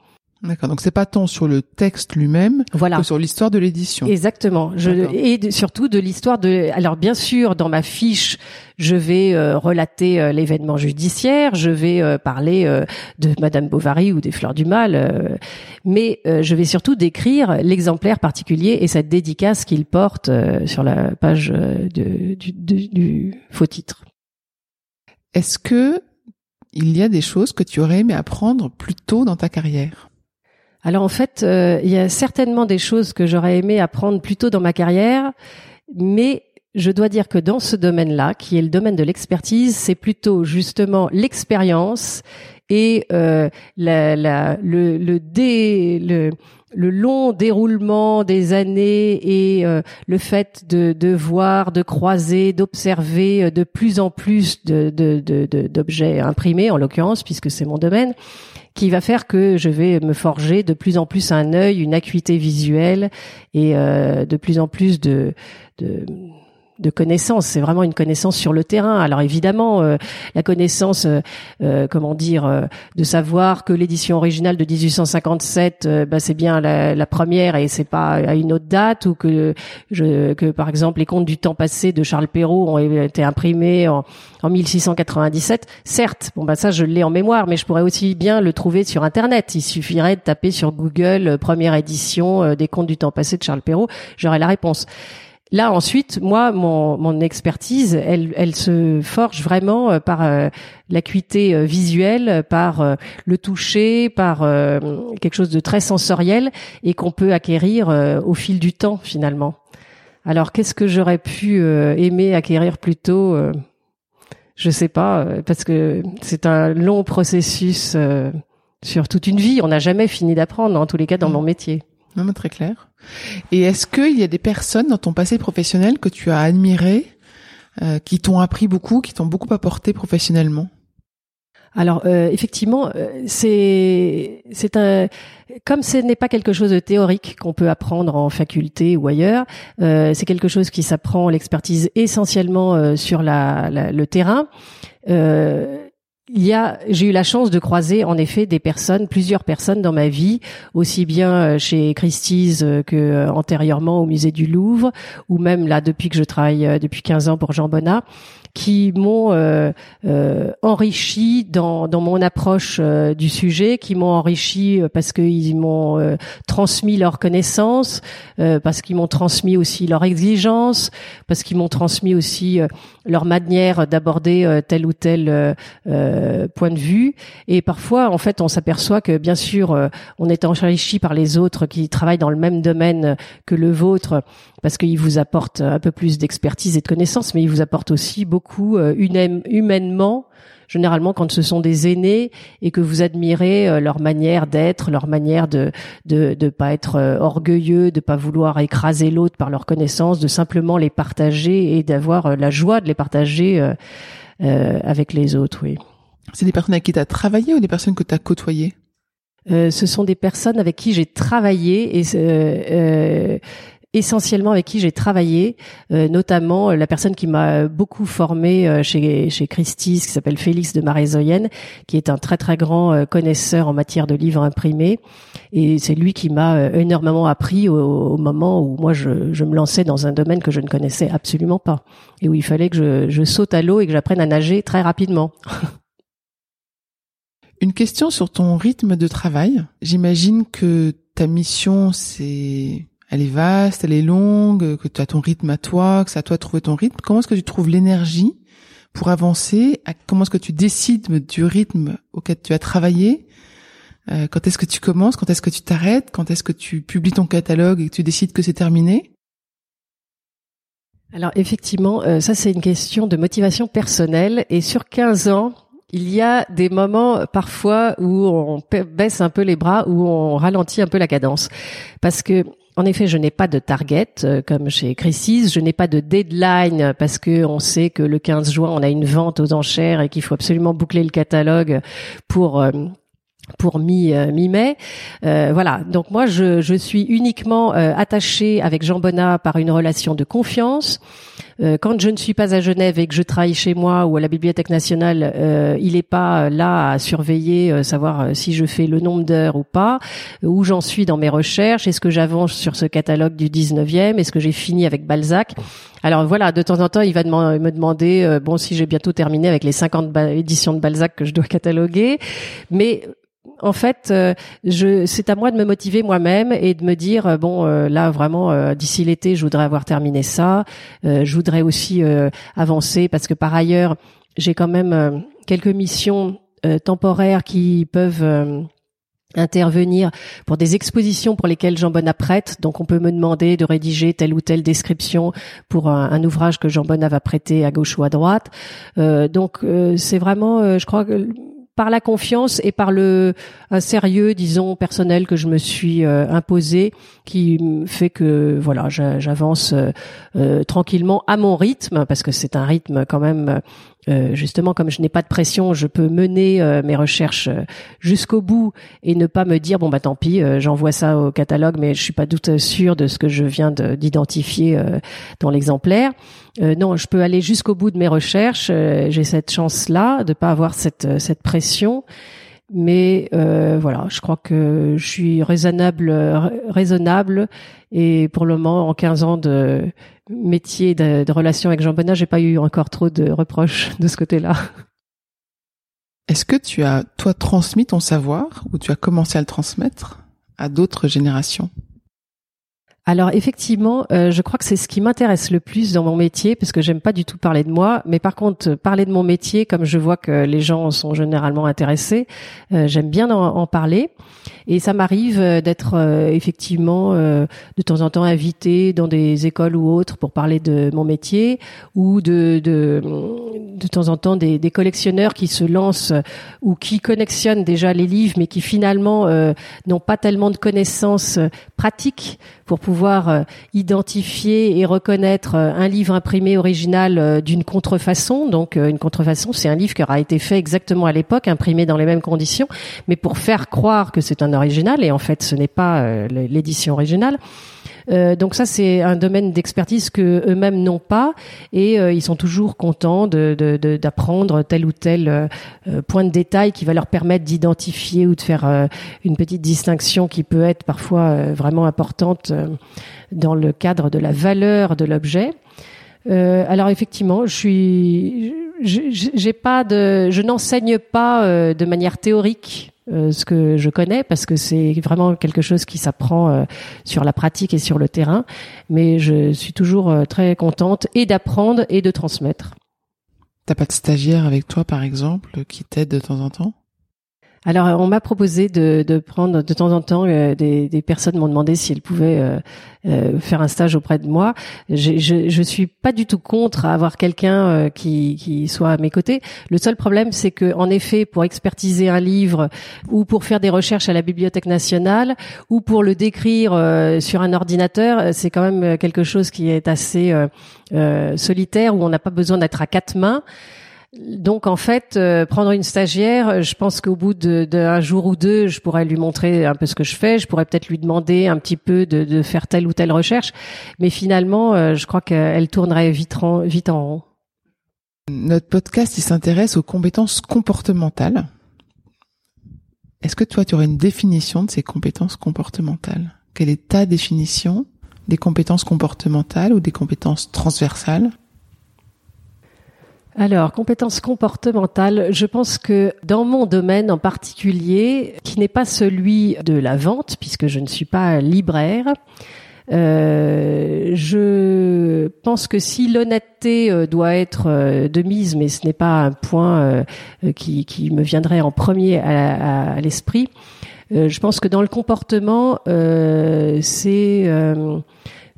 D'accord. Donc c'est pas tant sur le texte lui-même voilà. que sur l'histoire de l'édition. Exactement. Je, et surtout de l'histoire de. Alors bien sûr, dans ma fiche, je vais euh, relater euh, l'événement judiciaire, je vais euh, parler de Madame Bovary ou des Fleurs du Mal, mais je vais surtout décrire l'exemplaire particulier et cette dédicace qu'il porte sur la page de, du, du faux titre. Est-ce que il y a des choses que tu aurais aimé apprendre plus tôt dans ta carrière? Alors en fait, euh, il y a certainement des choses que j'aurais aimé apprendre plus tôt dans ma carrière, mais je dois dire que dans ce domaine-là, qui est le domaine de l'expertise, c'est plutôt justement l'expérience et euh, la, la, le, le, dé, le, le long déroulement des années et euh, le fait de, de voir, de croiser, d'observer de plus en plus de, d'objets imprimés, en l'occurrence, puisque c'est mon domaine, qui va faire que je vais me forger de plus en plus un œil, une acuité visuelle et euh, de plus en plus de, de de connaissances. C'est vraiment une connaissance sur le terrain. Alors évidemment, euh, la connaissance, euh, euh, comment dire, de savoir que l'édition originale de 1857, bah, c'est bien la, première et c'est pas à une autre date, ou que je, que par exemple les contes du temps passé de Charles Perrault ont été imprimés en, en 1697. Certes, bon bah ça je l'ai en mémoire, mais je pourrais aussi bien le trouver sur Internet. Il suffirait de taper sur Google première édition des contes du temps passé de Charles Perrault, j'aurai la réponse. Là ensuite, moi, mon, mon expertise, elle, elle se forge vraiment euh, par euh, l'acuité euh, visuelle, par le toucher, par quelque chose de très sensoriel et qu'on peut acquérir au fil du temps finalement. Alors qu'est-ce que j'aurais pu aimer acquérir plus tôt Je sais pas, parce que c'est un long processus sur toute une vie. On n'a jamais fini d'apprendre, en tous les cas dans mmh. mon métier. Non, très clair. Et est-ce qu'il y a des personnes dans ton passé professionnel que tu as admirées, euh, qui t'ont appris beaucoup, qui t'ont beaucoup apporté professionnellement? Alors euh, effectivement, euh, c'est c'est un comme ce n'est pas quelque chose de théorique qu'on peut apprendre en faculté ou ailleurs, euh, c'est quelque chose qui s'apprend l'expertise essentiellement sur la, la, le terrain. Euh, il y a, j'ai eu la chance de croiser en effet des personnes, plusieurs personnes dans ma vie, aussi bien euh, chez Christie's euh, que euh, antérieurement au musée du Louvre, ou même là depuis que je travaille depuis 15 ans pour Jean Bonnat, qui m'ont euh, euh, enrichi dans, dans mon approche euh, du sujet, qui m'ont enrichi parce qu'ils m'ont transmis leurs connaissances, parce qu'ils m'ont transmis aussi leurs exigences, parce qu'ils m'ont transmis aussi leur manière d'aborder tel ou tel point de vue. Et parfois, en fait, on s'aperçoit que bien sûr, on est enrichi par les autres qui travaillent dans le même domaine que le vôtre, parce qu'ils vous apportent un peu plus d'expertise et de connaissances, mais ils vous apportent aussi beaucoup beaucoup euh, humainement généralement quand ce sont des aînés et que vous admirez euh, leur manière d'être, leur manière de de de pas être euh, orgueilleux, de pas vouloir écraser l'autre par leurs connaissances, de simplement les partager et d'avoir la joie de les partager avec les autres, oui. C'est des personnes avec qui tu as travaillé ou des personnes que tu as côtoyées ce sont des personnes avec qui j'ai travaillé et euh, essentiellement avec qui j'ai travaillé, euh, notamment euh, la personne qui m'a beaucoup formé euh, chez chez Christie's, qui s'appelle Félix de Marézoyenne, qui est un très très grand connaisseur en matière de livres imprimés, et c'est lui qui m'a énormément appris au, moment où moi je, je, me lançais dans un domaine que je ne connaissais absolument pas et où il fallait que je, je saute à l'eau et que j'apprenne à nager très rapidement. Une question sur ton rythme de travail. J'imagine que ta mission, c'est elle est vaste, elle est longue, que tu as ton rythme à toi, que c'est à toi de trouver ton rythme. Comment est-ce que tu trouves l'énergie pour avancer? Comment est-ce que tu décides du rythme auquel tu as travaillé? Euh, Quand est-ce que tu commences? Quand est-ce que tu t'arrêtes? Quand est-ce que tu publies ton catalogue et que tu décides que c'est terminé? Alors effectivement, euh, ça c'est une question de motivation personnelle. Et sur 15 ans, il y a des moments parfois où on baisse un peu les bras, où on ralentit un peu la cadence. Parce que en effet, je n'ai pas de target euh, comme chez Crisis. Je n'ai pas de deadline parce que on sait que le 15 juin on a une vente aux enchères et qu'il faut absolument boucler le catalogue pour euh, pour euh, mi mai voilà. Donc moi je, je suis uniquement attachée avec Jean Bonnat par une relation de confiance euh, quand je ne suis pas à Genève et que je travaille chez moi ou à la Bibliothèque nationale, euh, il n'est pas là à surveiller, euh, savoir si je fais le nombre d'heures ou pas, où j'en suis dans mes recherches, est-ce que j'avance sur ce catalogue du 19e, est-ce que j'ai fini avec Balzac? Alors voilà, de temps en temps, il va me demander, bon, si j'ai bientôt terminé avec les 50 éditions de Balzac que je dois cataloguer, mais en fait, euh, je, c'est à moi de me motiver moi-même et de me dire euh, bon, euh, là vraiment d'ici l'été, je voudrais avoir terminé ça. je voudrais aussi avancer parce que par ailleurs, j'ai quand même quelques missions temporaires qui peuvent intervenir pour des expositions pour lesquelles Jean Bonnat prête. Donc on peut me demander de rédiger telle ou telle description pour un, ouvrage que Jean Bonnat va prêter à gauche ou à droite. donc c'est vraiment, je crois que par la confiance et par le un sérieux, disons, personnel que je me suis euh, imposé, qui fait que voilà, j'avance euh, euh, tranquillement à mon rythme, parce que c'est un rythme quand même euh, justement, comme je n'ai pas de pression, je peux mener euh, mes recherches euh, jusqu'au bout et ne pas me dire bon bah tant pis, j'envoie ça au catalogue, mais je suis pas doute sûr de ce que je viens d'identifier dans l'exemplaire. non, je peux aller jusqu'au bout de mes recherches. J'ai cette chance-là de pas avoir cette cette pression. Mais voilà, je crois que je suis raisonnable, raisonnable, et pour le moment, en 15 ans de métier de, relation avec Jean Bonnat, j'ai pas eu encore trop de reproches de ce côté-là. Est-ce que tu as, toi, transmis ton savoir ou tu as commencé à le transmettre à d'autres générations? Alors effectivement, euh, je crois que c'est ce qui m'intéresse le plus dans mon métier, parce que j'aime pas du tout parler de moi, mais par contre parler de mon métier, comme je vois que les gens sont généralement intéressés, euh, j'aime bien en, parler. Et ça m'arrive euh, d'être effectivement de temps en temps invité dans des écoles ou autres pour parler de mon métier, ou de de, de temps en temps des, des collectionneurs qui se lancent ou qui connectionnent déjà les livres, mais qui finalement n'ont pas tellement de connaissances pratiques pour pouvoir euh, identifier et reconnaître euh, un livre imprimé original euh, d'une contrefaçon. Donc une contrefaçon, c'est un livre qui aura été fait exactement à l'époque, imprimé dans les mêmes conditions, mais pour faire croire que c'est un original, et en fait ce n'est pas l'édition originale. Euh, donc ça, c'est un domaine d'expertise que eux-mêmes n'ont pas, et euh, ils sont toujours contents d'apprendre de, de, tel ou tel euh, point de détail qui va leur permettre d'identifier ou de faire une petite distinction qui peut être parfois vraiment importante dans le cadre de la valeur de l'objet. alors effectivement, je suis, j'ai pas de, je n'enseigne pas de manière théorique euh, ce que je connais parce que c'est vraiment quelque chose qui s'apprend euh, sur la pratique et sur le terrain. Mais je suis toujours euh, très contente et d'apprendre et de transmettre. T'as pas de stagiaire avec toi, par exemple, qui t'aide de temps en temps? Alors, on m'a proposé de, prendre de temps en temps euh, des, personnes m'ont demandé si elles pouvaient euh, euh, faire un stage auprès de moi. Je, je, je suis pas du tout contre avoir quelqu'un qui, qui soit à mes côtés. Le seul problème, c'est que en effet, pour expertiser un livre ou pour faire des recherches à la Bibliothèque nationale ou pour le décrire sur un ordinateur, c'est quand même quelque chose qui est assez solitaire où on n'a pas besoin d'être à quatre mains. Donc en fait, euh, prendre une stagiaire, je pense qu'au bout d'un jour ou deux, je pourrais lui montrer un peu ce que je fais. Je pourrais peut-être lui demander un petit peu de, faire telle ou telle recherche, mais finalement, euh, je crois qu'elle tournerait vite en, vite en rond. Notre podcast, il s'intéresse aux compétences comportementales. Est-ce que toi, tu aurais une définition de ces compétences comportementales? Quelle est ta définition des compétences comportementales ou des compétences transversales? Alors, compétences comportementales, je pense que dans mon domaine en particulier, qui n'est pas celui de la vente, puisque je ne suis pas libraire, euh, je pense que si l'honnêteté euh, doit être euh, de mise, mais ce n'est pas un point qui, me viendrait en premier à, l'esprit, je pense que dans le comportement, c'est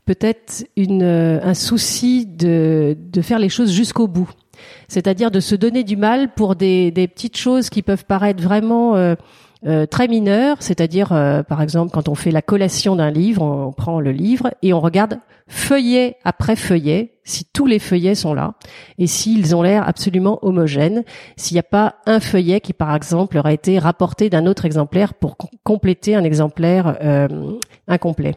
peut-être un souci de faire les choses jusqu'au bout c'est-à-dire de se donner du mal pour des, petites choses qui peuvent paraître vraiment euh, euh, très mineures, c'est-à-dire euh, par exemple quand on fait la collation d'un livre, on, prend le livre et on regarde feuillet après feuillet si tous les feuillets sont là et s'ils ont l'air absolument homogènes, s'il n'y a pas un feuillet qui par exemple aurait été rapporté d'un autre exemplaire pour compléter un exemplaire incomplet.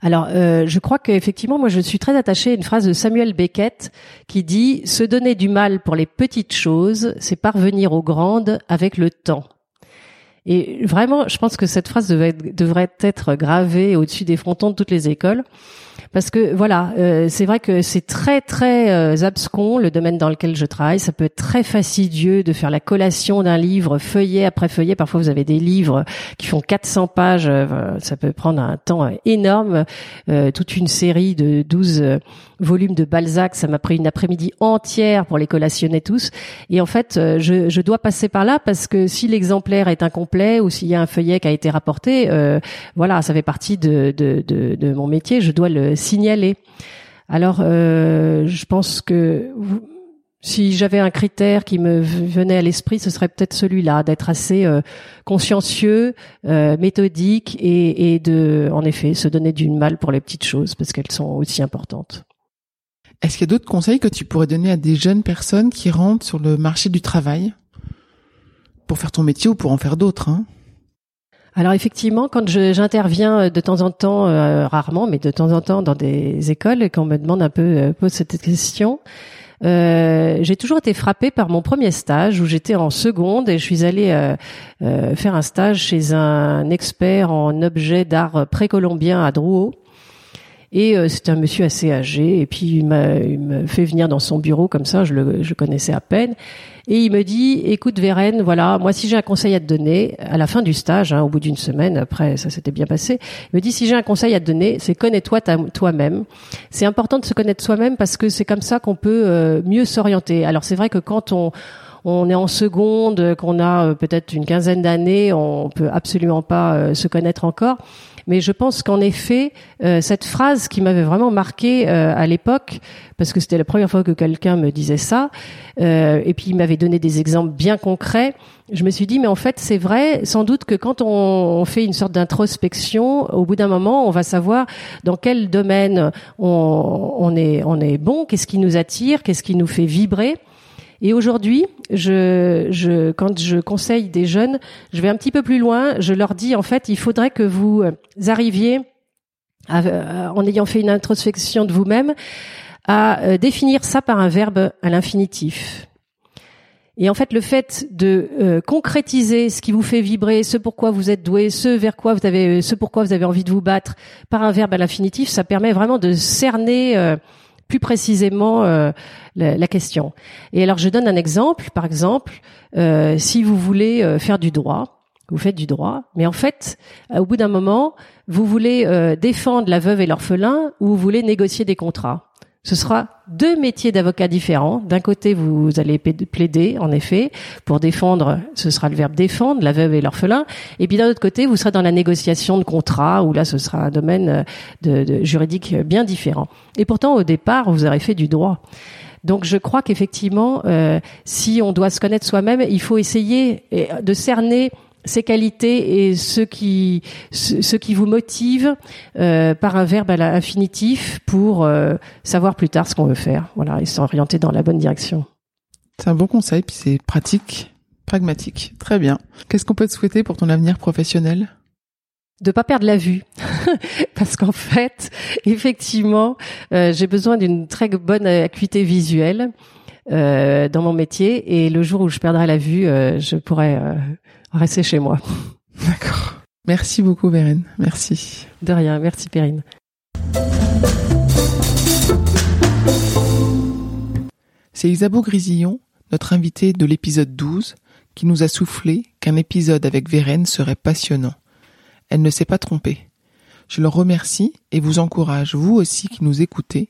Alors, euh, je crois qu'effectivement, moi, je suis très attachée à une phrase de Samuel Beckett qui dit "Se donner du mal pour les petites choses, c'est parvenir aux grandes avec le temps." Et vraiment, je pense que cette phrase devrait être gravée au-dessus des frontons de toutes les écoles parce que voilà, euh, c'est vrai que c'est très très euh, abscon le domaine dans lequel je travaille. Ça peut être très fastidieux de faire la collation d'un livre feuillet après feuillet. Parfois, vous avez des livres qui font 400 pages. Euh, ça peut prendre un temps énorme. toute une série de 12 volumes de Balzac, ça m'a pris une après-midi entière pour les collationner tous. Et en fait, je, je, dois passer par là parce que si l'exemplaire est incomplet ou s'il y a un feuillet qui a été rapporté, voilà, ça fait partie de, de, de, de mon métier. Je dois le signaler. Alors, euh, je pense que si j'avais un critère qui me venait à l'esprit, ce serait peut-être celui-là, d'être assez euh, consciencieux, euh, méthodique et, et, de, en effet, se donner du mal pour les petites choses parce qu'elles sont aussi importantes. Est-ce qu'il y a d'autres conseils que tu pourrais donner à des jeunes personnes qui rentrent sur le marché du travail pour faire ton métier ou pour en faire d'autres hein? Alors effectivement, quand j'interviens euh, de temps en temps, euh, rarement, mais de temps en temps dans des écoles, et qu'on me demande un peu, euh, pose cette question, j'ai toujours été frappée par mon premier stage où j'étais en seconde et je suis allée faire un stage chez un expert en objets d'art précolombien à Drouot. Et euh, c'était un monsieur assez âgé. Et puis il me fait venir dans son bureau comme ça, je le je connaissais à peine. Et il me dit, écoute Vérène, voilà, moi si j'ai un conseil à te donner, à la fin du stage, hein, au bout d'une semaine, après ça s'était bien passé, il me dit, si j'ai un conseil à te donner, c'est connais-toi toi-même. C'est important de se connaître soi-même parce que c'est comme ça qu'on peut euh, mieux s'orienter. Alors c'est vrai que quand on on est en seconde, qu'on a euh, peut-être une quinzaine d'années, on peut absolument pas se connaître encore. Mais je pense qu'en effet, euh, cette phrase qui m'avait vraiment marqué euh, à l'époque, parce que c'était la première fois que quelqu'un me disait ça, euh, et puis il m'avait donné des exemples bien concrets, je me suis dit, mais en fait, c'est vrai, sans doute que quand on, fait une sorte d'introspection, au bout d'un moment, on va savoir dans quel domaine on, on, est, on est bon, qu'est-ce qui nous attire, qu'est-ce qui nous fait vibrer. Et aujourd'hui, je, je, quand je conseille des jeunes, je vais un petit peu plus loin. Je leur dis en fait, il faudrait que vous euh, arriviez, à, en ayant fait une introspection de vous-même, à euh, définir ça par un verbe à l'infinitif. Et en fait, le fait de euh, concrétiser ce qui vous fait vibrer, ce pourquoi vous êtes doué, ce vers quoi vous avez, ce pourquoi vous avez envie de vous battre, par un verbe à l'infinitif, ça permet vraiment de cerner plus précisément euh, la, question. Et alors je donne un exemple. Par exemple, euh, si vous voulez euh, faire du droit, vous faites du droit, mais en fait, au bout d'un moment, vous voulez défendre la veuve et l'orphelin ou vous voulez négocier des contrats. Ce sera deux métiers d'avocat différents. D'un côté, vous allez plaider, en effet, pour défendre, ce sera le verbe défendre, la veuve et l'orphelin. Et puis d'un autre côté, vous serez dans la négociation de contrat, où là, ce sera un domaine euh, de, juridique bien différent. Et pourtant, au départ, vous aurez fait du droit. Donc je crois qu'effectivement, euh, si on doit se connaître soi-même, il faut essayer de cerner ces qualités et ce qui ce, qui vous motive euh, par un verbe à l'infinitif pour euh, savoir plus tard ce qu'on veut faire. Voilà, et s'orienter dans la bonne direction. C'est un bon conseil, puis c'est pratique, pragmatique. Très bien. Qu'est-ce qu'on peut te souhaiter pour ton avenir professionnel? De pas perdre la vue parce qu'en fait effectivement euh, j'ai besoin d'une très bonne acuité visuelle euh, dans mon métier et le jour où je perdrai la vue euh, je pourrai rester chez moi. D'accord. Merci beaucoup, Vérène. Merci. De rien. Merci, Perrine. C'est Isabeau Grisillon, notre invité de l'épisode 12, qui nous a soufflé qu'un épisode avec Vérène serait passionnant. Elle ne s'est pas trompée. Je le remercie et vous encourage, vous aussi qui nous écoutez,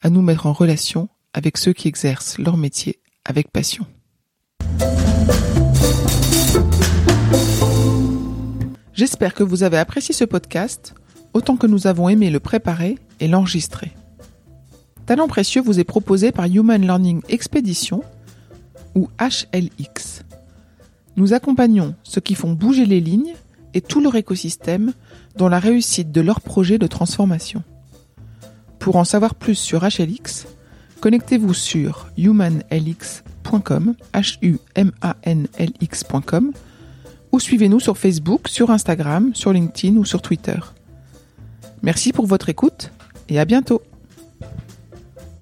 à nous mettre en relation avec ceux qui exercent leur métier avec passion. J'espère que vous avez apprécié ce podcast autant que nous avons aimé le préparer et l'enregistrer. Talent précieux vous est proposé par Human Learning Expedition ou HLX. Nous accompagnons ceux qui font bouger les lignes et tout leur écosystème dans la réussite de leur projet de transformation. Pour en savoir plus sur HLX, connectez-vous sur humanlx.com, h ou suivez-nous sur Facebook, sur Instagram, sur LinkedIn ou sur Twitter. Merci pour votre écoute et à bientôt